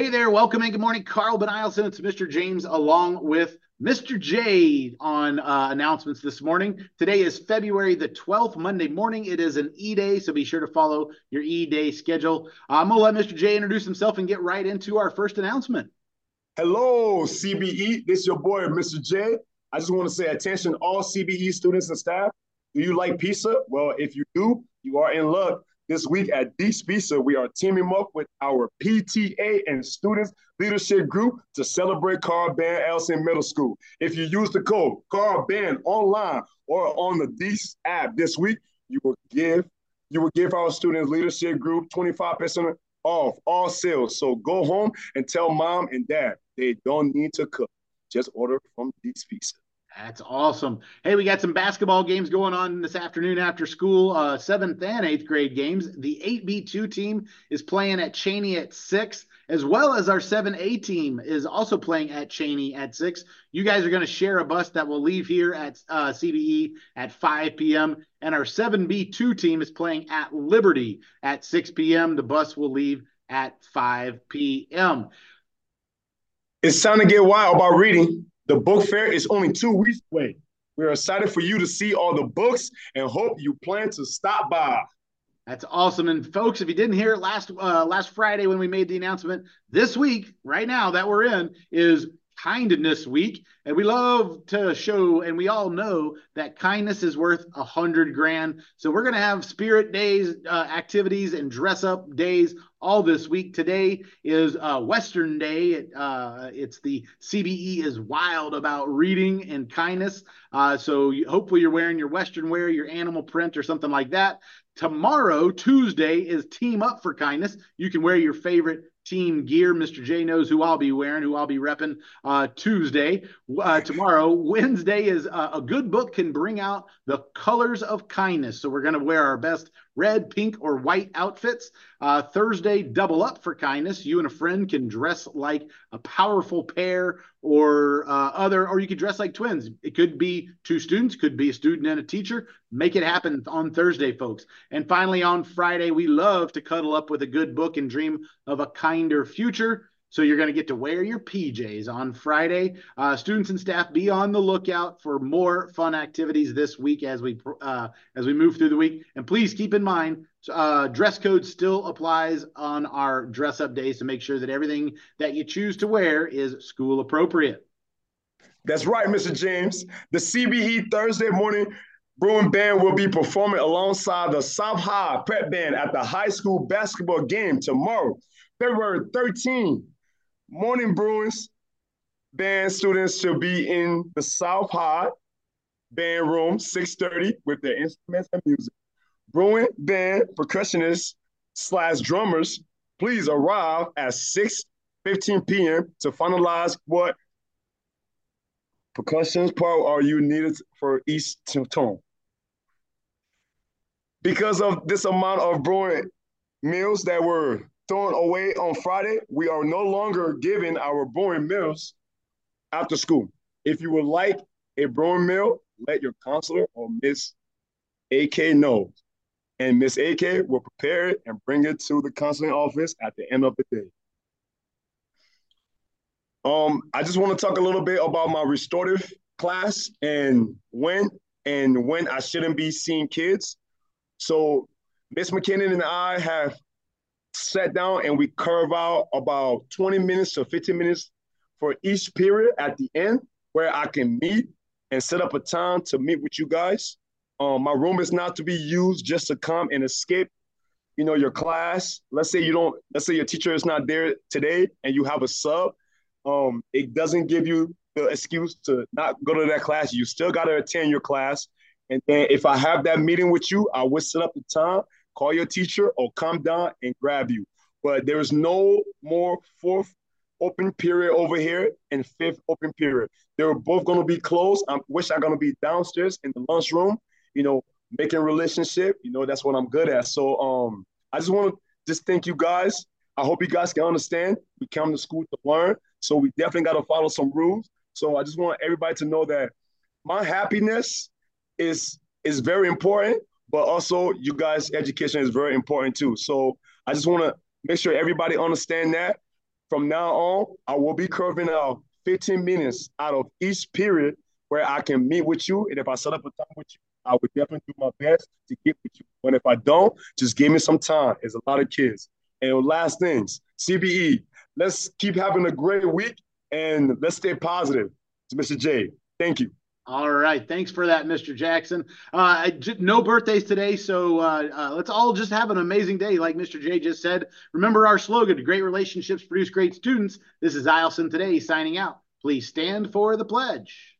Hey there, welcome and good morning, Carl Ben Eielson. It's Mr. James along with Mr. J on uh, announcements this morning. Today is February the 12th, Monday morning. It is an E Day, so be sure to follow your E Day schedule. Uh, I'm going to let Mr. J introduce himself and get right into our first announcement. Hello, CBE. This is your boy, Mr. J. I just want to say attention, all CBE students and staff. Do you like pizza? Well, if you do, you are in luck. This week at Deep Pizza, we are teaming up with our PTA and Students Leadership Group to celebrate Carl Ben Eielson Middle School. If you use the code Carl Band online or on the Deep app this week, you will give you will give our Students Leadership Group 25% off all sales. So go home and tell mom and dad they don't need to cook. Just order from these pieces. That's awesome. Hey, we got some basketball games going on this afternoon after school, uh, seventh and eighth grade games. The 8B2 team is playing at Cheney at six, as well as our 7A team is also playing at Cheney at six. You guys are going to share a bus that will leave here at uh, CBE at 5 p.m. And our 7B2 team is playing at Liberty at 6 p.m. The bus will leave at 5 p.m. It's time to get wild about reading. The book fair is only two weeks away. We're excited for you to see all the books and hope you plan to stop by. That's awesome. And folks, if you didn't hear it last uh, last Friday when we made the announcement, this week, right now that we're in, is kindness week and we love to show and we all know that kindness is worth a hundred grand. So we're going to have spirit days uh, activities and dress up days. All this week today is uh, western day. It, uh, it's the cbe is wild about reading and kindness. Uh, so you, hopefully you're wearing your western wear your animal print or something like that. Tomorrow tuesday is team up for kindness. You can wear your favorite team gear. Mr. J knows who I'll be wearing, who I'll be repping uh, Tuesday. Uh, tomorrow, Wednesday is uh, a good book can bring out the colors of kindness. So we're going to wear our best red, pink, or white outfits. Uh, Thursday, double up for kindness. You and a friend can dress like a powerful pair or uh, other, or you could dress like twins. It could be two students, could be a student and a teacher. Make it happen on Thursday, folks. And finally, on Friday, we love to cuddle up with a good book and dream of a kinder future. So you're going to get to wear your PJs on Friday. Uh, students and staff, be on the lookout for more fun activities this week as we uh, as we move through the week. And please keep in mind, uh, dress code still applies on our dress up days to make sure that everything that you choose to wear is school appropriate. That's right, Mr. James. The CBE Thursday morning Bruin Band will be performing alongside the South High Prep Band at the high school basketball game tomorrow, February 13 Morning Bruins band students should be in the South High band room, 6.30 with their instruments and music. Bruin band percussionists slash drummers, please arrive at 6.15 p.m. to finalize what percussions part are you needed for each tone. Because of this amount of Bruin meals that were thrown away on Friday, we are no longer giving our Bruin meals after school. If you would like a Bruin meal, let your counselor or Miss AK know. And Miss AK will prepare it and bring it to the counseling office at the end of the day. Um, I just want to talk a little bit about my restorative class and when and when I shouldn't be seeing kids. So Miss McKinnon and I have sat down and we carve out about 20 minutes to 15 minutes for each period at the end where I can meet and set up a time to meet with you guys. Um, my room is not to be used just to come and escape, you know, your class. Let's say you don't, let's say your teacher is not there today and you have a sub. Um, it doesn't give you the excuse to not go to that class. You still got to attend your class. And then if I have that meeting with you, I will set up the time call your teacher or come down and grab you. But there's no more fourth open period over here and fifth open period. They're both going to be closed. I wish I'm going to be downstairs in the lunchroom, you know, making relationship. You know, that's what I'm good at. So um, I just want to just thank you guys. I hope you guys can understand. We come to school to learn. So we definitely got to follow some rules. So I just want everybody to know that my happiness is is very important but also you guys' education is very important too. So I just want to make sure everybody understand that. from now on, I will be curving out 15 minutes out of each period where I can meet with you. And if I set up a time with you, I would definitely do my best to get with you. But if I don't, just give me some time. It's a lot of kids. And last things, CBE, let's keep having a great week and let's stay positive. To Mr. J, thank you. All right. Thanks for that, Mr. Jackson. Uh, no birthdays today, so uh, uh, let's all just have an amazing day, like Mr. J just said. Remember our slogan great relationships produce great students. This is Eielson today signing out. Please stand for the pledge.